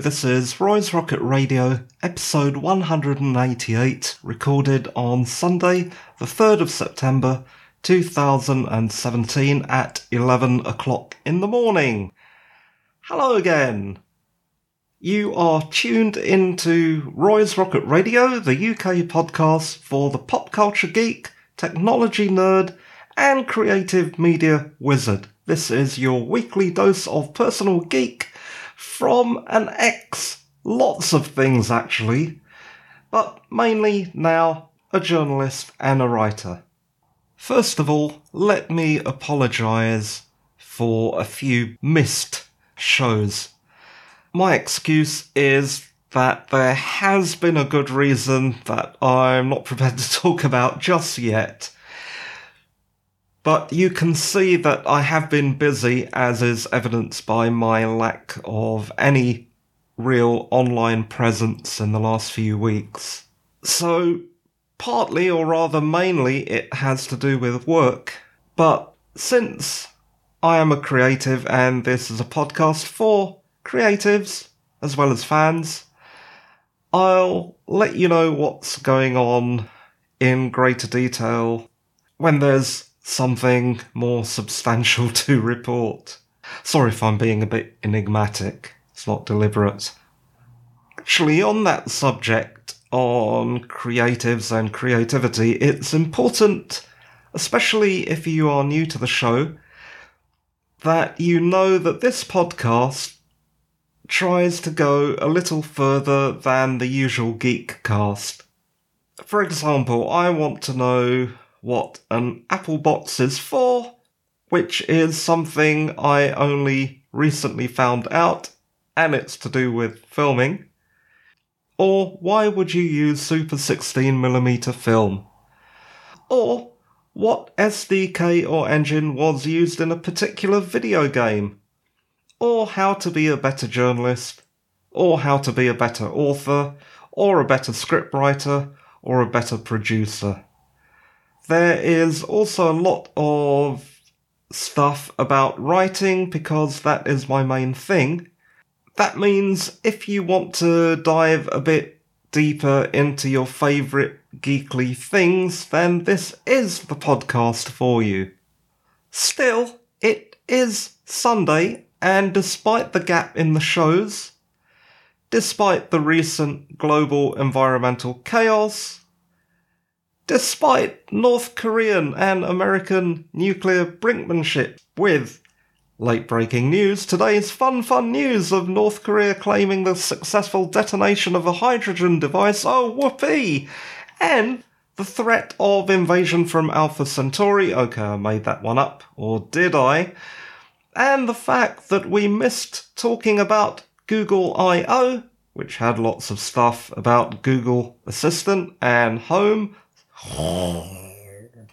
This is Roy's Rocket Radio, episode 188, recorded on Sunday, the 3rd of September 2017 at 11 o'clock in the morning. Hello again. You are tuned into Roy's Rocket Radio, the UK podcast for the pop culture geek, technology nerd, and creative media wizard. This is your weekly dose of personal geek from an ex. Lots of things, actually. But mainly now a journalist and a writer. First of all, let me apologise for a few missed shows. My excuse is that there has been a good reason that I'm not prepared to talk about just yet. But you can see that I have been busy, as is evidenced by my lack of any real online presence in the last few weeks. So, partly, or rather mainly, it has to do with work. But since I am a creative and this is a podcast for creatives as well as fans, I'll let you know what's going on in greater detail when there's something more substantial to report. Sorry if I'm being a bit enigmatic. It's not deliberate. Actually, on that subject, on creatives and creativity, it's important, especially if you are new to the show, that you know that this podcast tries to go a little further than the usual geek cast. For example, I want to know what an Apple box is for, which is something I only recently found out, and it's to do with filming. Or why would you use Super 16mm film? Or what SDK or engine was used in a particular video game? Or how to be a better journalist? Or how to be a better author? Or a better scriptwriter? Or a better producer? There is also a lot of stuff about writing because that is my main thing. That means if you want to dive a bit deeper into your favourite geekly things, then this is the podcast for you. Still, it is Sunday, and despite the gap in the shows, despite the recent global environmental chaos, despite North Korean and American nuclear brinkmanship with late breaking news. Today's fun, fun news of North Korea claiming the successful detonation of a hydrogen device. Oh, whoopee! And the threat of invasion from Alpha Centauri. Okay, I made that one up. Or did I? And the fact that we missed talking about Google I.O., which had lots of stuff about Google Assistant and Home,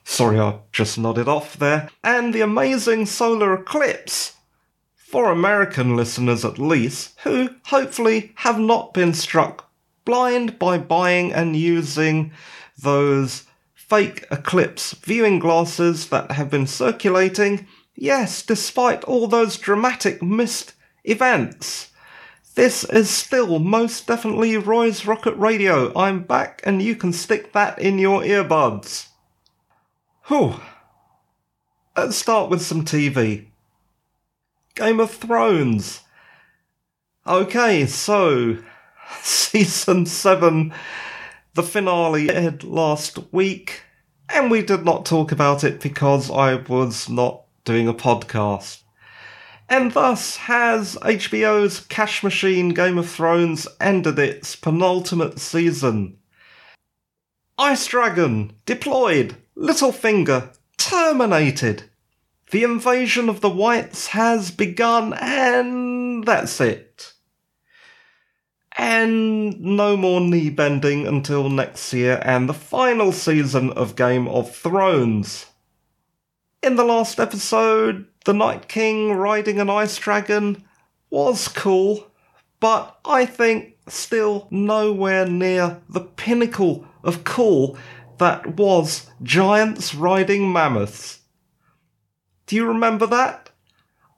Sorry, I just nodded off there. And the amazing solar eclipse. For American listeners at least, who hopefully have not been struck blind by buying and using those fake eclipse viewing glasses that have been circulating. Yes, despite all those dramatic missed events. This is still most definitely Roy's Rocket Radio. I'm back and you can stick that in your earbuds. Whew. Let's start with some TV. Game of Thrones. Okay, so season 7, the finale aired last week, and we did not talk about it because I was not doing a podcast. And thus has HBO's cash machine Game of Thrones ended its penultimate season. Ice Dragon deployed, Littlefinger terminated. The invasion of the Whites has begun, and that's it. And no more knee bending until next year and the final season of Game of Thrones. In the last episode, the Night King riding an ice dragon was cool, but I think still nowhere near the pinnacle of cool that was giants riding mammoths. Do you remember that?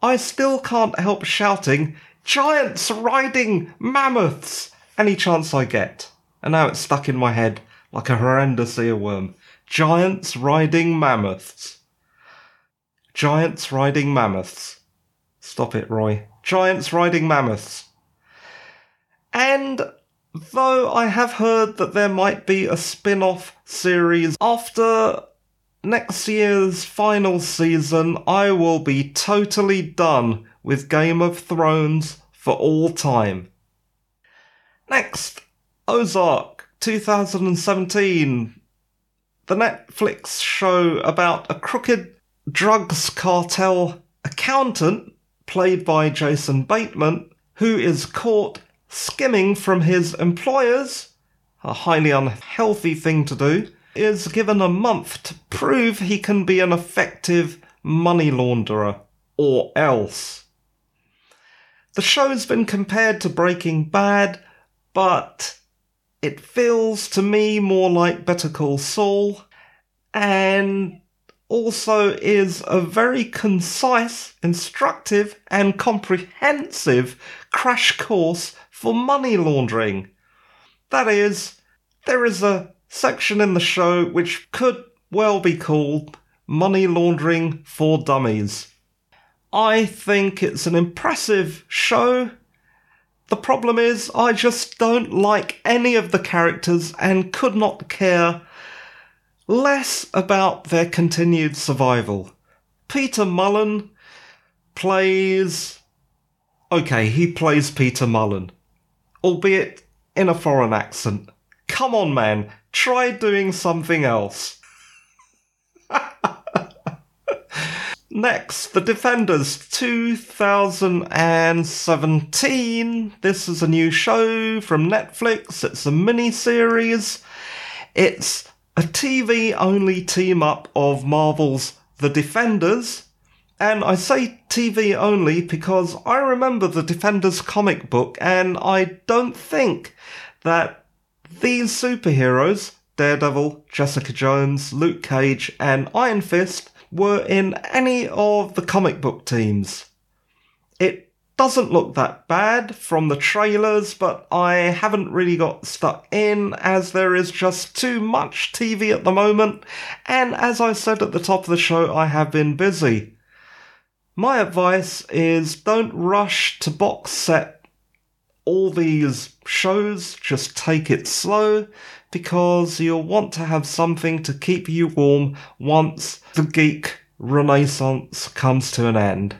I still can't help shouting, Giants riding mammoths! Any chance I get. And now it's stuck in my head like a horrendous earworm. Giants riding mammoths. Giants riding mammoths. Stop it, Roy. Giants riding mammoths. And though I have heard that there might be a spin off series after next year's final season, I will be totally done with Game of Thrones for all time. Next, Ozark 2017. The Netflix show about a crooked drugs cartel accountant, played by Jason Bateman, who is caught skimming from his employers, a highly unhealthy thing to do, is given a month to prove he can be an effective money launderer, or else. The show's been compared to Breaking Bad, but it feels to me more like Better Call Saul, and also is a very concise, instructive, and comprehensive crash course for money laundering. That is, there is a section in the show which could well be called Money Laundering for Dummies. I think it's an impressive show. The problem is, I just don't like any of the characters and could not care less about their continued survival. Peter Mullan plays. Okay, he plays Peter Mullan, albeit in a foreign accent. Come on, man, try doing something else. Next, The Defenders 2017. This is a new show from Netflix. It's a mini series. It's a TV only team up of Marvel's The Defenders. And I say TV only because I remember the Defenders comic book, and I don't think that these superheroes, Daredevil, Jessica Jones, Luke Cage, and Iron Fist, were in any of the comic book teams. It doesn't look that bad from the trailers, but I haven't really got stuck in as there is just too much TV at the moment, and as I said at the top of the show, I have been busy. My advice is don't rush to box set all these shows, just take it slow because you'll want to have something to keep you warm once the geek renaissance comes to an end.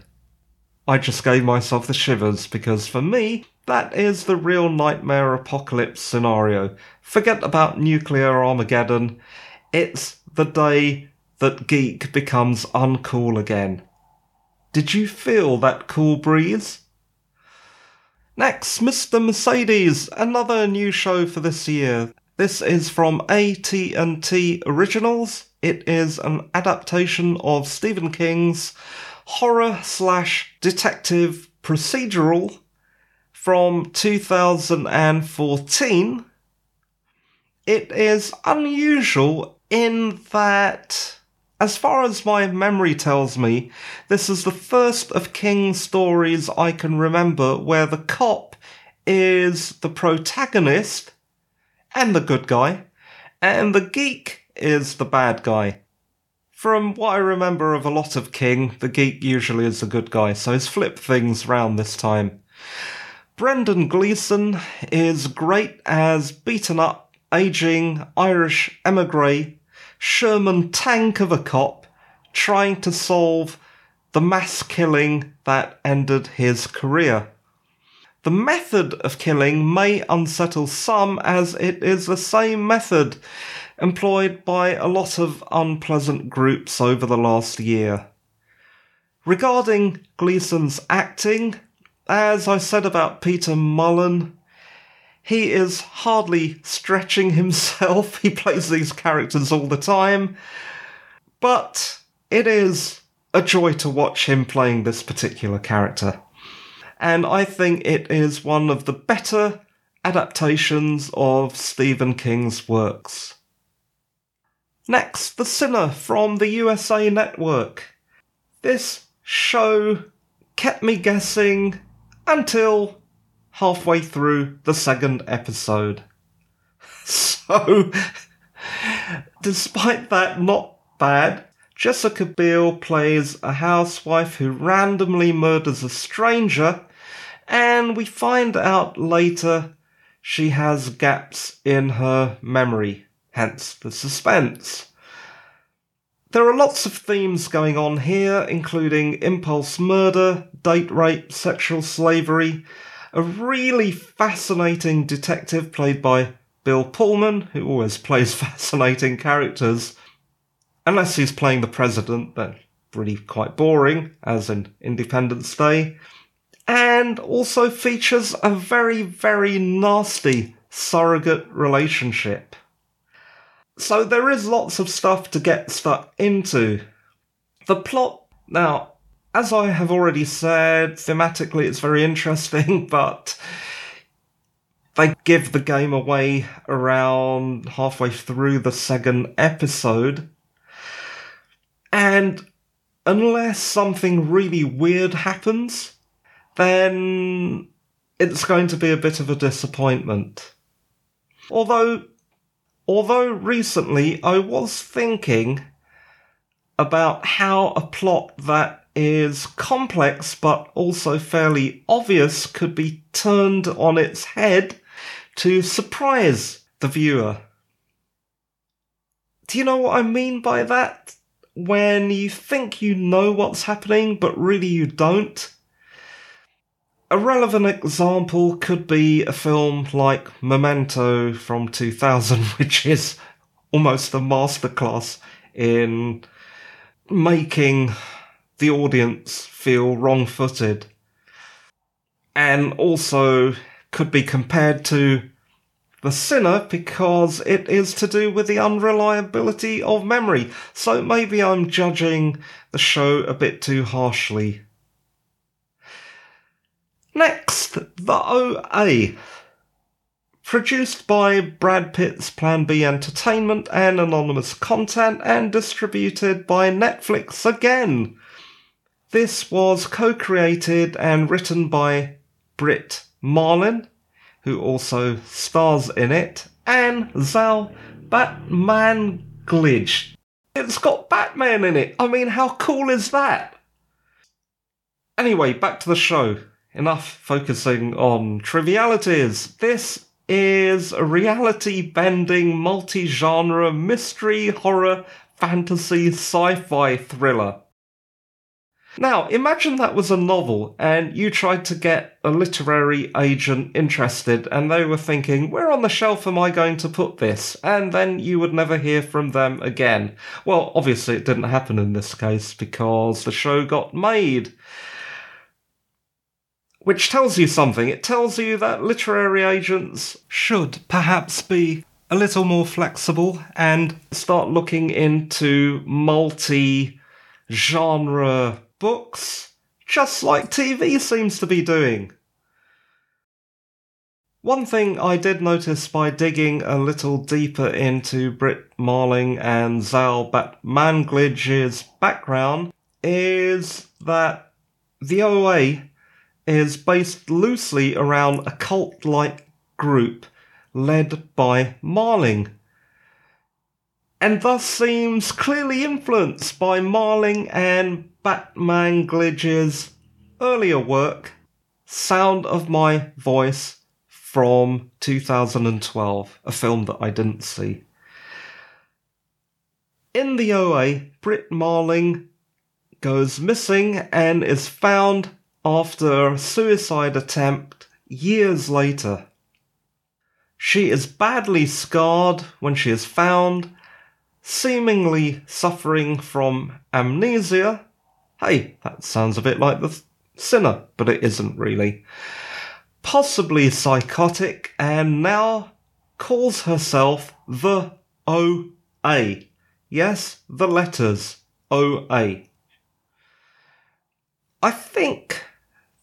I just gave myself the shivers because for me, that is the real nightmare apocalypse scenario. Forget about nuclear Armageddon. It's the day that geek becomes uncool again. Did you feel that cool breeze? Next, Mr. Mercedes, another new show for this year. This is from AT&T Originals. It is an adaptation of Stephen King's horror slash detective procedural from 2014. It is unusual in that as far as my memory tells me, this is the first of King's stories I can remember where the cop is the protagonist and the good guy, and the geek is the bad guy. From what I remember of a lot of King, the geek usually is a good guy, so he's flipped things round this time. Brendan Gleeson is great as beaten up, aging Irish emigre Sherman tank of a cop trying to solve the mass killing that ended his career. The method of killing may unsettle some as it is the same method employed by a lot of unpleasant groups over the last year. Regarding Gleeson's acting, as I said about Peter Mullan, he is hardly stretching himself. He plays these characters all the time. But it is a joy to watch him playing this particular character. And I think it is one of the better adaptations of Stephen King's works. Next, The Sinner from the USA Network. This show kept me guessing until halfway through the second episode. So, despite that not bad, Jessica Biel plays a housewife who randomly murders a stranger, and we find out later she has gaps in her memory, hence the suspense. There are lots of themes going on here, including impulse murder, date rape, sexual slavery, a really fascinating detective played by Bill Pullman, who always plays fascinating characters. Unless he's playing the president, then really quite boring, as in Independence Day. And also features a very, very nasty surrogate relationship. So there is lots of stuff to get stuck into. The plot, now, as I have already said, thematically it's very interesting, but they give the game away around halfway through the second episode. And unless something really weird happens, then it's going to be a bit of a disappointment. Although, although recently I was thinking about how a plot that is complex but also fairly obvious could be turned on its head to surprise the viewer. Do you know what I mean by that? When you think you know what's happening, but really you don't. A relevant example could be a film like Memento from 2000, which is almost a masterclass in making the audience feel wrong footed. And also could be compared to The Sinner because it is to do with the unreliability of memory. So maybe I'm judging the show a bit too harshly. Next, The OA. Produced by Brad Pitt's Plan B Entertainment and Anonymous Content and distributed by Netflix again. This was co created and written by Brit Marling, who also stars in it, and Zal Batmanglij. It's got Batman in it. I mean, how cool is that? Anyway, back to the show. Enough focusing on trivialities. This is a reality bending, multi genre mystery, horror, fantasy, sci fi thriller. Now, imagine that was a novel and you tried to get a literary agent interested and they were thinking, where on the shelf am I going to put this? And then you would never hear from them again. Well, obviously it didn't happen in this case because the show got made. Which tells you something. It tells you that literary agents should perhaps be a little more flexible and start looking into multi genre books, just like TV seems to be doing. One thing I did notice by digging a little deeper into Brit Marling and Zal Batmanglij's background is that the OA is based loosely around a cult like group led by Marling, and thus seems clearly influenced by Marling and Batmanglij's earlier work, Sound of My Voice from 2012, a film that I didn't see. In the OA, Brit Marling goes missing and is found after a suicide attempt years later. She is badly scarred when she is found, seemingly suffering from amnesia hey, that sounds a bit like the sinner, but it isn't really. Possibly psychotic, and now calls herself the OA. Yes, the letters OA. I think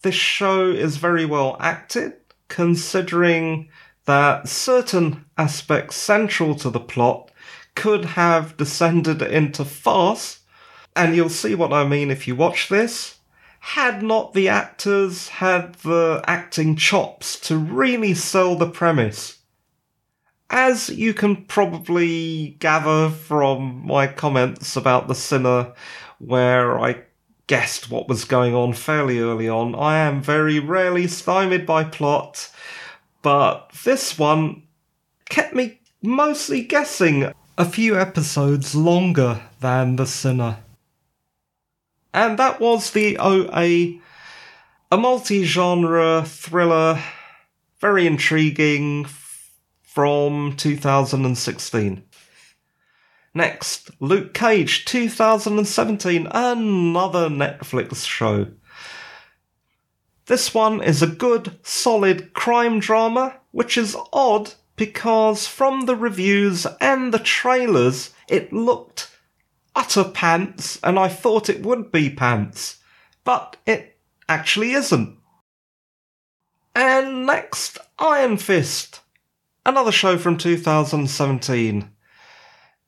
this show is very well acted, considering that certain aspects central to the plot could have descended into farce and you'll see what I mean if you watch this. had not the actors had the acting chops to really sell the premise. As you can probably gather from my comments about The Sinner, where I guessed what was going on fairly early on, I am very rarely stymied by plot, but this one kept me mostly guessing a few episodes longer than The Sinner. And that was the OA, a multi genre thriller, very intriguing from 2016. Next, Luke Cage 2017, another Netflix show. This one is a good, solid crime drama, which is odd because from the reviews and the trailers, it looked utter pants, and I thought it would be pants, but it actually isn't. And next, Iron Fist, another show from 2017.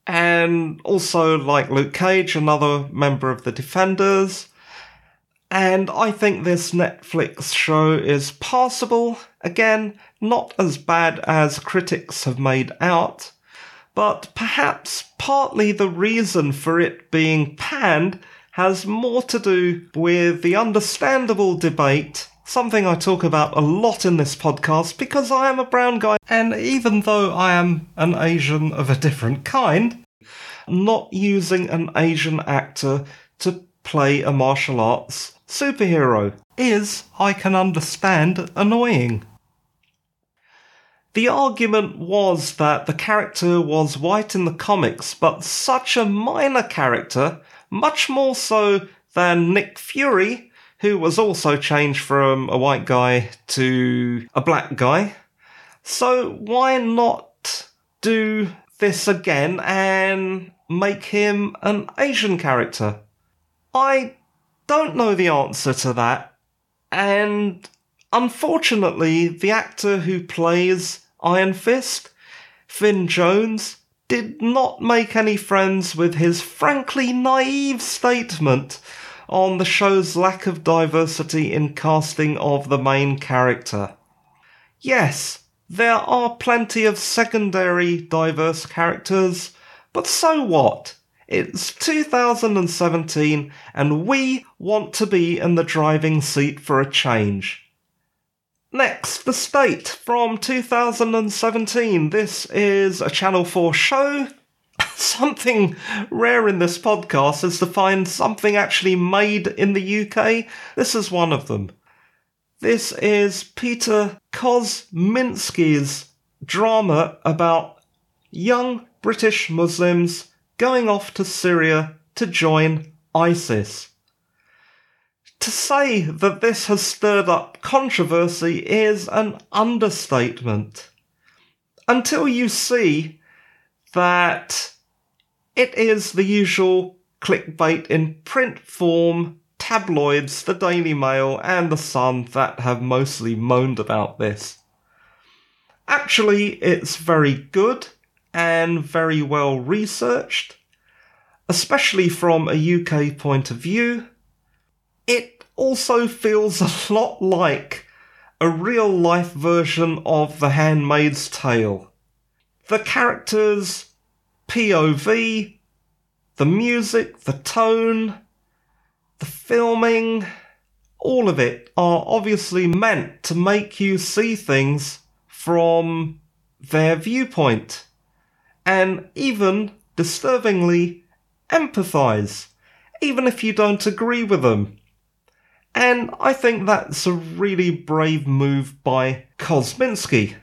And also, like Luke Cage, another member of the Defenders. And I think this Netflix show is passable. Again, not as bad as critics have made out, but perhaps partly the reason for it being panned has more to do with the understandable debate, something I talk about a lot in this podcast because I am a brown guy, and even though I am an Asian of a different kind, not using an Asian actor to play a martial arts superhero is, I can understand, annoying. The argument was that the character was white in the comics, but such a minor character, much more so than Nick Fury, who was also changed from a white guy to a black guy. So why not do this again and make him an Asian character? I don't know the answer to that, and unfortunately, the actor who plays Iron Fist, Finn Jones did not make any friends with his frankly naive statement on the show's lack of diversity in casting of the main character. Yes, there are plenty of secondary diverse characters, but so what? It's 2017 and we want to be in the driving seat for a change. Next, The State from 2017. This is a Channel 4 show. something rare in this podcast is to find something actually made in the UK. This is one of them. This is Peter Kosminsky's drama about young British Muslims going off to Syria to join ISIS. To say that this has stirred up controversy is an understatement. Until you see that it is the usual clickbait in print form tabloids, the Daily Mail and the Sun that have mostly moaned about this. Actually, it's very good and very well researched, especially from a UK point of view it also feels a lot like a real life version of The Handmaid's Tale. The characters, POV, the music, the tone, the filming, all of it are obviously meant to make you see things from their viewpoint and even, disturbingly, empathize, even if you don't agree with them. And I think that's a really brave move by Kosminsky.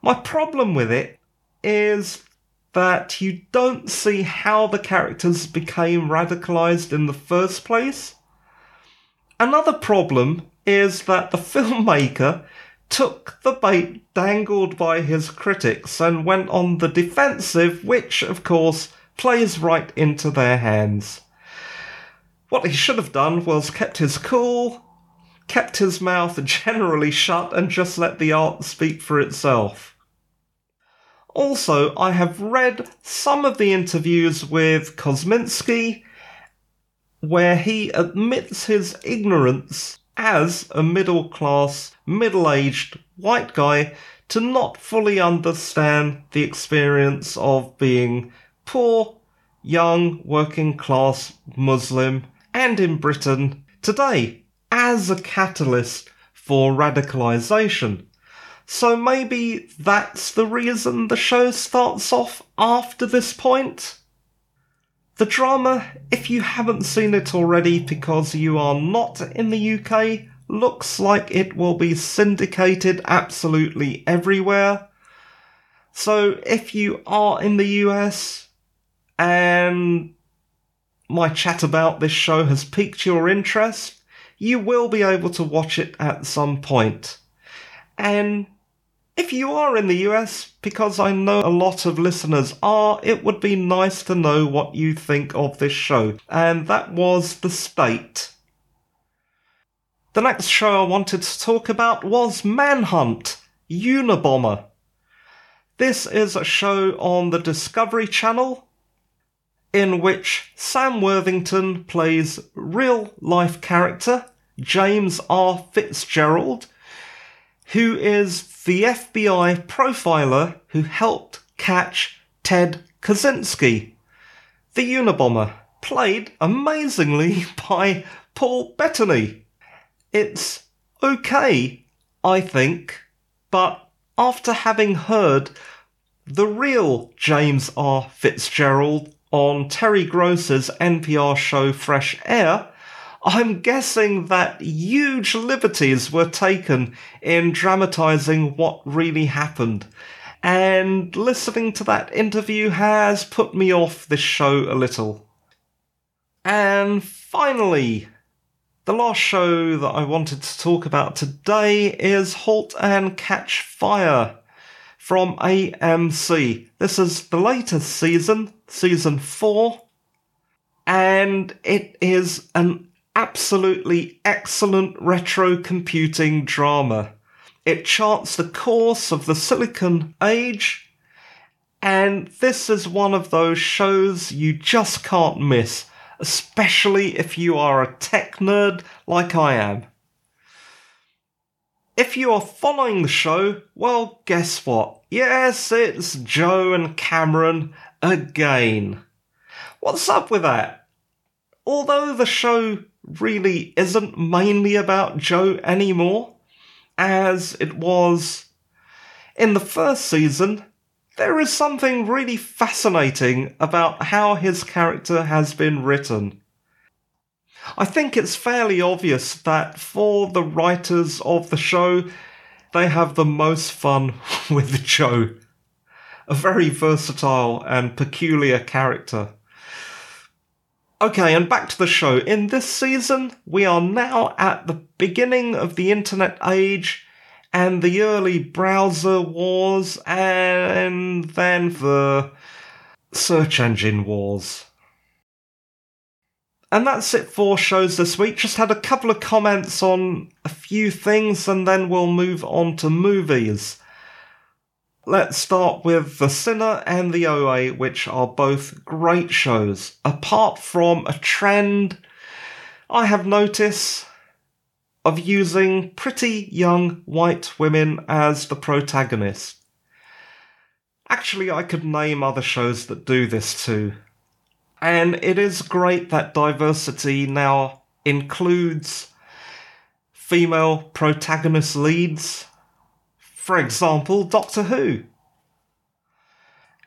My problem with it is that you don't see how the characters became radicalized in the first place. Another problem is that the filmmaker took the bait dangled by his critics and went on the defensive, which, of course, plays right into their hands. What he should have done was kept his cool, kept his mouth generally shut, and just let the art speak for itself. Also, I have read some of the interviews with Kosminsky, where he admits his ignorance as a middle class, middle aged white guy to not fully understand the experience of being poor, young, working class Muslim, and in Britain today as a catalyst for radicalization. So maybe that's the reason the show starts off after this point? The drama, if you haven't seen it already because you are not in the UK, looks like it will be syndicated absolutely everywhere. So if you are in the US and my chat about this show has piqued your interest, you will be able to watch it at some point. And if you are in the US, because I know a lot of listeners are, it would be nice to know what you think of this show. And that was The State. The next show I wanted to talk about was Manhunt Unabomber. This is a show on the Discovery Channel in which Sam Worthington plays real life character James R. Fitzgerald, who is the FBI profiler who helped catch Ted Kaczynski, the Unabomber, played amazingly by Paul Bettany. It's okay, I think, but after having heard the real James R. Fitzgerald on Terry Gross's NPR show Fresh Air, I'm guessing that huge liberties were taken in dramatising what really happened. And listening to that interview has put me off this show a little. And finally, the last show that I wanted to talk about today is Halt and Catch Fire from AMC. This is the latest season, season 4, and it is an absolutely excellent retro computing drama. It charts the course of the Silicon Age, and this is one of those shows you just can't miss especially if you are a tech nerd like I am. If you are following the show, well, guess what? Yes, it's Joe and Cameron again. What's up with that? Although the show really isn't mainly about Joe anymore, as it was in the first season, there is something really fascinating about how his character has been written. I think it's fairly obvious that for the writers of the show, they have the most fun with Joe. A very versatile and peculiar character. Okay, and back to the show. In this season, we are now at the beginning of the internet age and the early browser wars, and then the search engine wars. And that's it for shows this week. Just had a couple of comments on a few things, and then we'll move on to movies. Let's start with The Sinner and The OA, which are both great shows. Apart from a trend I have noticed of using pretty young white women as the protagonist. Actually, I could name other shows that do this too. And it is great that diversity now includes female protagonist leads. For example, Doctor Who.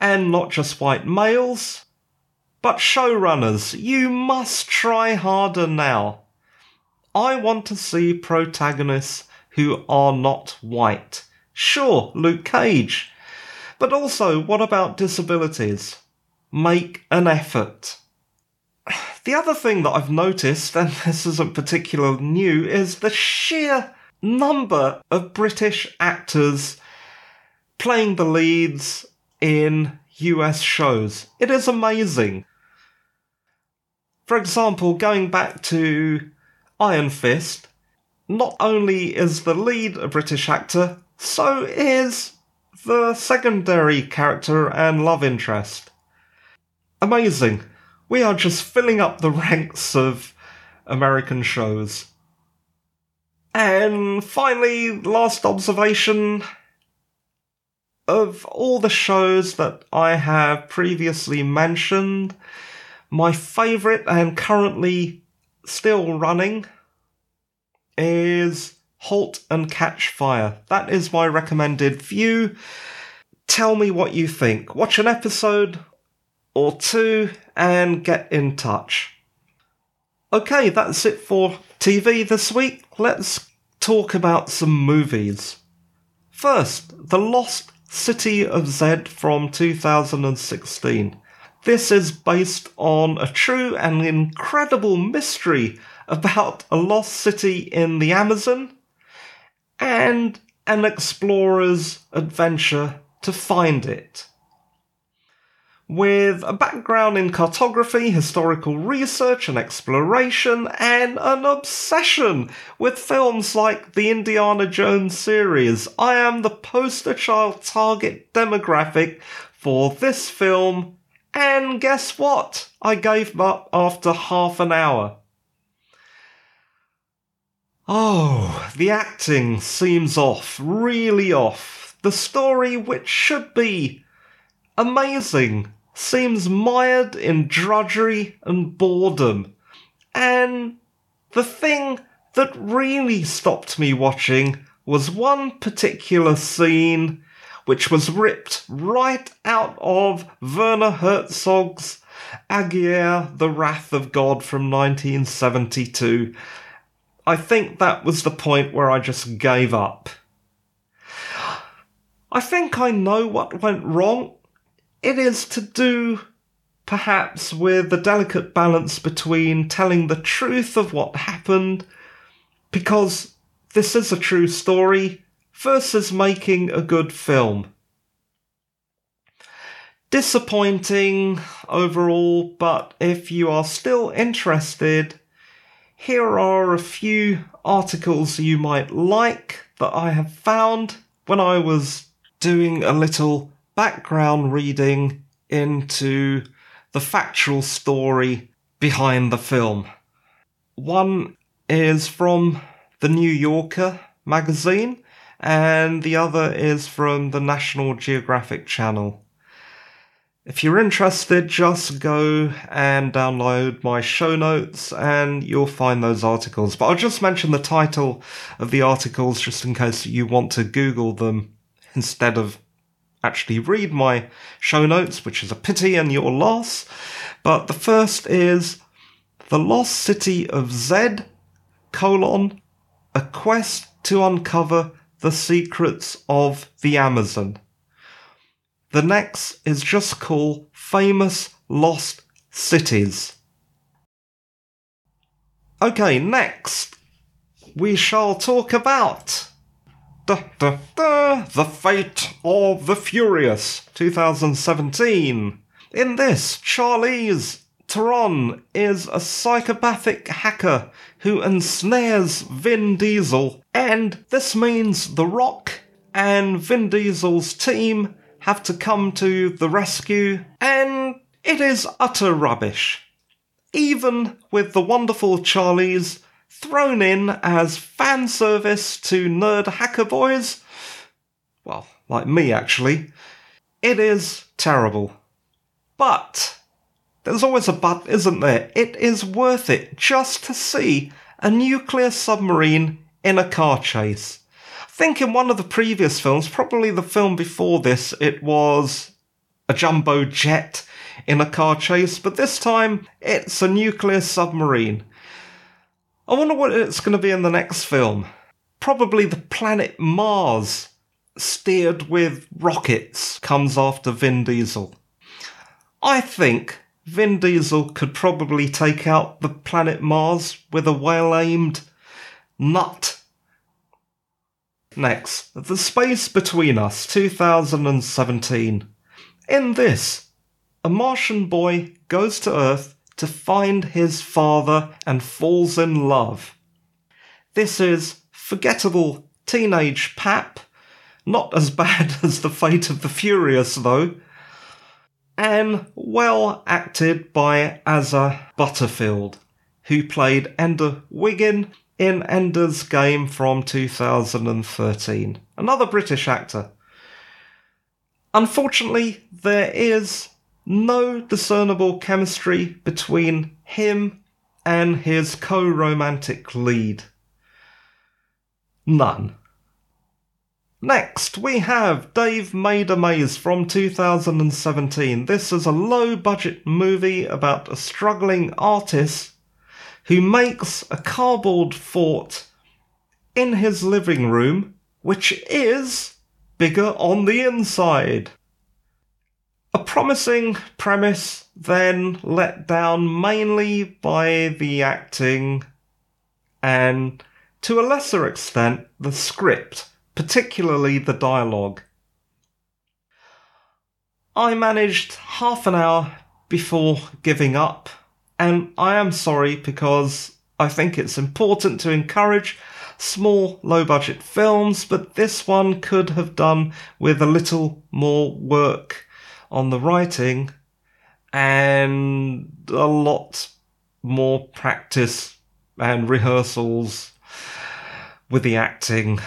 And not just white males, but showrunners. You must try harder now. I want to see protagonists who are not white. Sure, Luke Cage. But also, what about disabilities? Make an effort. The other thing that I've noticed, and this isn't particularly new, is the sheer number of British actors playing the leads in US shows. It is amazing. For example, going back to Iron Fist, not only is the lead a British actor, so is the secondary character and love interest. Amazing. We are just filling up the ranks of American shows. And finally, last observation of all the shows that I have previously mentioned, my favourite and currently still running is Halt and Catch Fire. That is my recommended view. Tell me what you think. Watch an episode or two and get in touch. Okay, that's it for TV this week. Let's talk about some movies. First, The Lost City of Z from 2016. This is based on a true and incredible mystery about a lost city in the Amazon and an explorer's adventure to find it. With a background in cartography, historical research and exploration, and an obsession with films like the Indiana Jones series, I am the poster child target demographic for this film, and guess what? I gave up after half an hour. Oh, the acting seems off, really off. The story, which should be amazing, seems mired in drudgery and boredom. And the thing that really stopped me watching was one particular scene which was ripped right out of Werner Herzog's Aguirre, The Wrath of God from 1972. I think that was the point where I just gave up. I think I know what went wrong it is to do perhaps with the delicate balance between telling the truth of what happened, because this is a true story, versus making a good film. Disappointing overall, but if you are still interested, here are a few articles you might like that I have found when I was doing a little background reading into the factual story behind the film. One is from the New Yorker magazine, and the other is from the National Geographic Channel. If you're interested, just go and download my show notes and you'll find those articles. But I'll just mention the title of the articles just in case you want to Google them instead of actually read my show notes, which is a pity and your loss. But the first is The Lost City of Z, colon, a quest to uncover the secrets of the Amazon. The next is just called Famous Lost Cities. Okay, next we shall talk about Da, da, da, the Fate of the Furious 2017. In this, Charlize Theron is a psychopathic hacker who ensnares Vin Diesel, and this means The Rock and Vin Diesel's team have to come to the rescue, and it is utter rubbish. Even with the wonderful Charlize thrown in as fan service to nerd hacker boys. Well, like me actually. It is terrible. But there's always a but, isn't there? It is worth it just to see a nuclear submarine in a car chase. I think in one of the previous films, probably the film before this, it was a jumbo jet in a car chase, but this time it's a nuclear submarine. I wonder what it's going to be in the next film. Probably the planet Mars, steered with rockets, comes after Vin Diesel. I think Vin Diesel could probably take out the planet Mars with a well aimed nut. Next, The Space Between Us 2017. In this, a Martian boy goes to Earth to find his father and falls in love. This is forgettable teenage pap, not as bad as the fate of the Furious though. and well acted by Asa Butterfield, who played Ender Wiggin in Ender's Game from 2013. Another British actor. Unfortunately, there is no discernible chemistry between him and his co romantic lead. None. Next, we have Dave Made a Maze from 2017. This is a low budget movie about a struggling artist who makes a cardboard fort in his living room, which is bigger on the inside. A promising premise, then let down mainly by the acting and, to a lesser extent, the script, particularly the dialogue. I managed half an hour before giving up, and I am sorry because I think it's important to encourage small, low budget films, but this one could have done with a little more work on the writing and a lot more practice and rehearsals with the acting.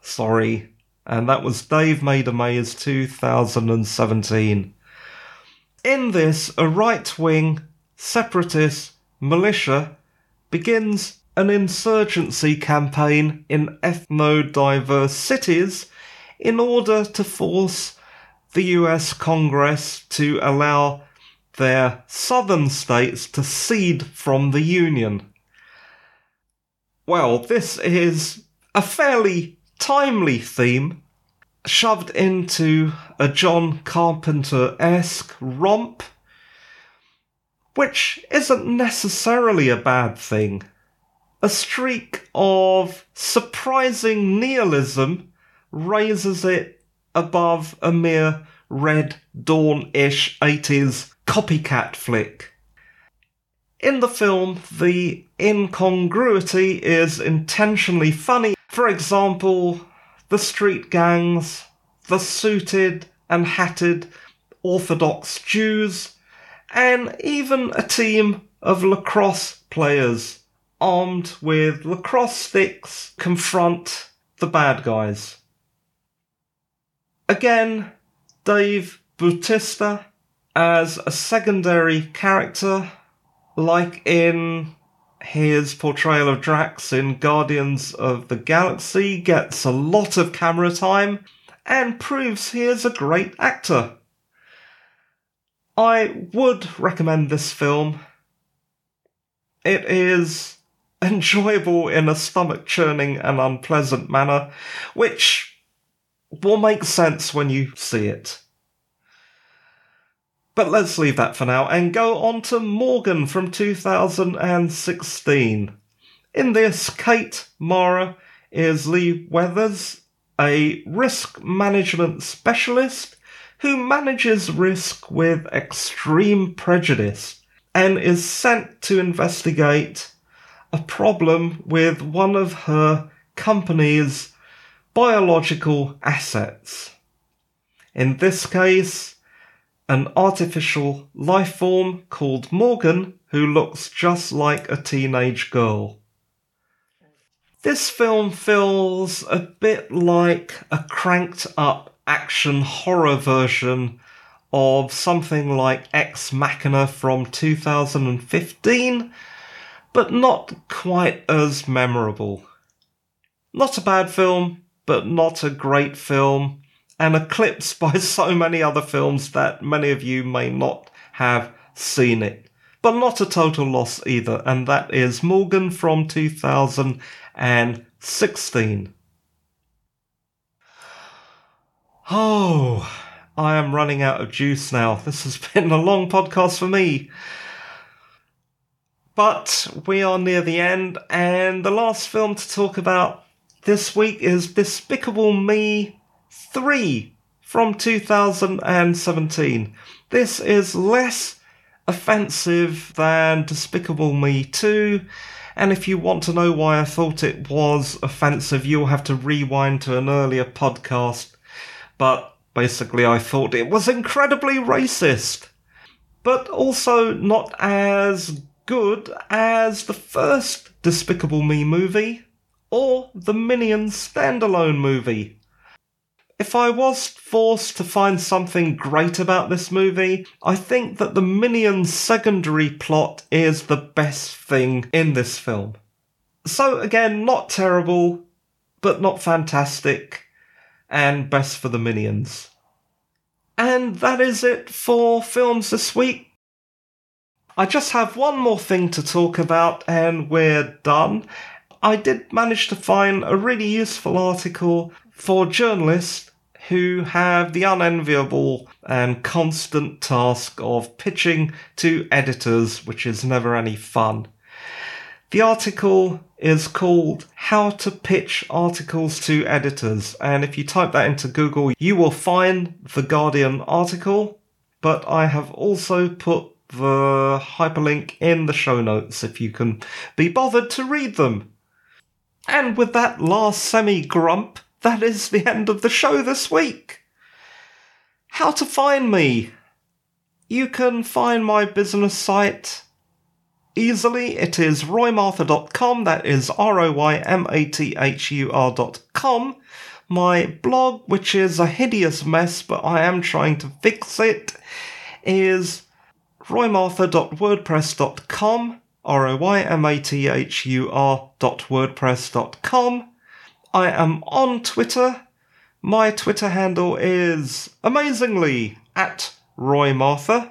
Sorry. And that was Dave Made a Maze 2017. In this, a right wing separatist militia begins an insurgency campaign in ethno diverse cities in order to force the US Congress to allow their southern states to cede from the Union. Well, this is a fairly timely theme shoved into a John Carpenter esque romp, which isn't necessarily a bad thing. A streak of surprising nihilism raises it above a mere Red Dawn ish 80s copycat flick. In the film, the incongruity is intentionally funny. For example, the street gangs, the suited and hatted Orthodox Jews, and even a team of lacrosse players armed with lacrosse sticks confront the bad guys. Again, Dave Bautista as a secondary character, like in his portrayal of Drax in Guardians of the Galaxy, gets a lot of camera time and proves he is a great actor. I would recommend this film. It is enjoyable in a stomach churning and unpleasant manner, which will make sense when you see it. But let's leave that for now and go on to Morgan from 2016. In this, Kate Mara is Lee Weathers, a risk management specialist who manages risk with extreme prejudice and is sent to investigate a problem with one of her company's biological assets. In this case, an artificial life form called Morgan who looks just like a teenage girl. This film feels a bit like a cranked up action horror version of something like Ex Machina from 2015, but not quite as memorable. Not a bad film, but not a great film, and eclipsed by so many other films that many of you may not have seen it. But not a total loss either, and that is Morgan from 2016. Oh, I am running out of juice now. This has been a long podcast for me. But we are near the end, and the last film to talk about this week is Despicable Me 3 from 2017. This is less offensive than Despicable Me 2. And if you want to know why I thought it was offensive, you'll have to rewind to an earlier podcast. But Basically, I thought it was incredibly racist, but also not as good as the first Despicable Me movie or the Minions standalone movie. If I was forced to find something great about this movie, I think that the Minions secondary plot is the best thing in this film. So again, not terrible, but not fantastic, and best for the Minions. And that is it for films this week. I just have one more thing to talk about and we're done. I did manage to find a really useful article for journalists who have the unenviable and constant task of pitching to editors, which is never any fun. The article is called How to Pitch Articles to Editors, and if you type that into Google, you will find the Guardian article, but I have also put the hyperlink in the show notes if you can be bothered to read them. And with that last semi grump, that is the end of the show this week. How to find me? You can find my business site easily. It is roymathur.com. That is R O Y M A T H U R.com. My blog, which is a hideous mess, but I am trying to fix it, is roymathur.wordpress.com. R O Y M A T H U R.wordpress.com. I am on Twitter. My Twitter handle is amazingly at Roy Mathur,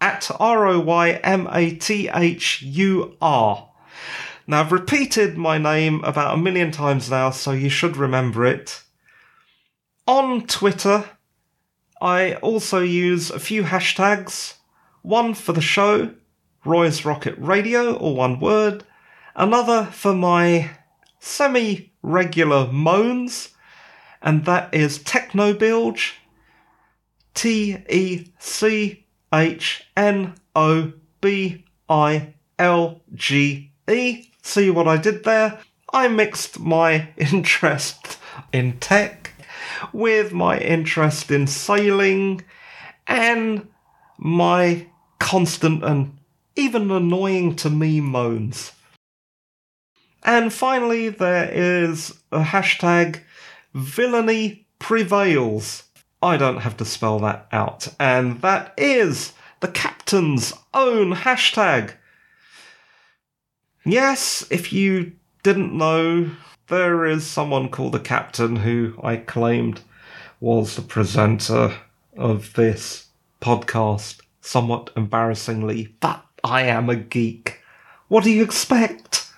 at R O Y M A T H U R. Now, I've repeated my name about a million times now, so you should remember it. On Twitter, I also use a few hashtags. One for the show, Roy's Rocket Radio, or one word. Another for my semi regular moans, and that is Technobilge. T E C H N O B I L G E. See what I did there? I mixed my interest in tech with my interest in sailing and my constant and even annoying to me moans. And finally, there is a hashtag villainy prevails. I don't have to spell that out. And that is the captain's own hashtag. Yes, if you didn't know, there is someone called the captain who I claimed was the presenter of this podcast, somewhat embarrassingly, but I am a geek. What do you expect?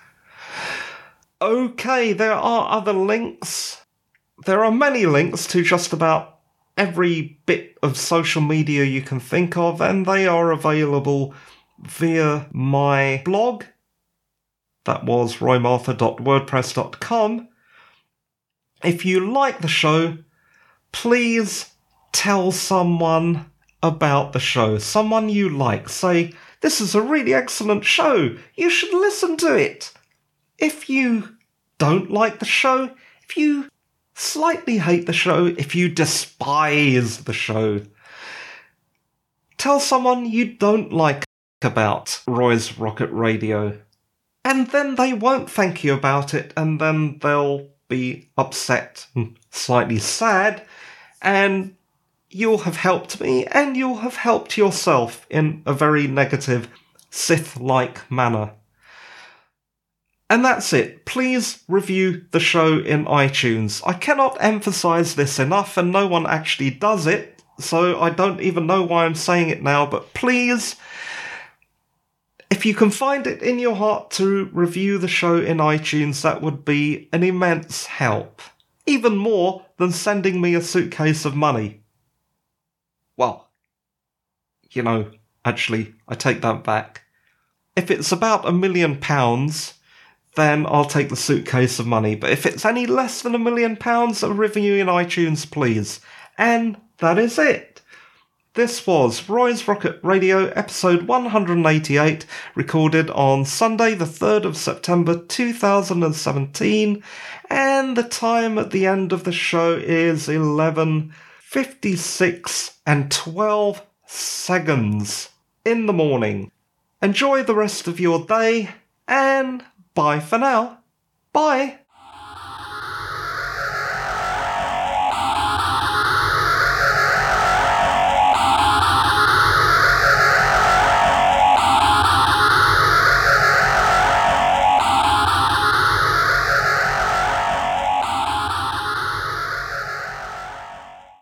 Okay, there are other links. There are many links to just about every bit of social media you can think of, and they are available via my blog. That was roymathur.wordpress.com. If you like the show, please tell someone about the show. Someone you like. Say, this is a really excellent show. You should listen to it. If you don't like the show, if you slightly hate the show, if you despise the show, tell someone you don't like about Roy's Rocket Radio. And then they won't thank you about it, and then they'll be upset and slightly sad, and you'll have helped me, and you'll have helped yourself in a very negative, Sith like manner. And that's it. Please review the show in iTunes. I cannot emphasize this enough, and no one actually does it, so I don't even know why I'm saying it now, but please, if you can find it in your heart to review the show in iTunes, that would be an immense help. Even more than sending me a suitcase of money. Well, you know, actually, I take that back. If it's about a million pounds, then I'll take the suitcase of money. But if it's any less than a million pounds, a review in iTunes, please. And that is it. This was Roy's Rocket Radio episode 188, recorded on Sunday, the 3rd of September 2017, and the time at the end of the show is 11 56 and 12 seconds in the morning. Enjoy the rest of your day and bye for now. Bye.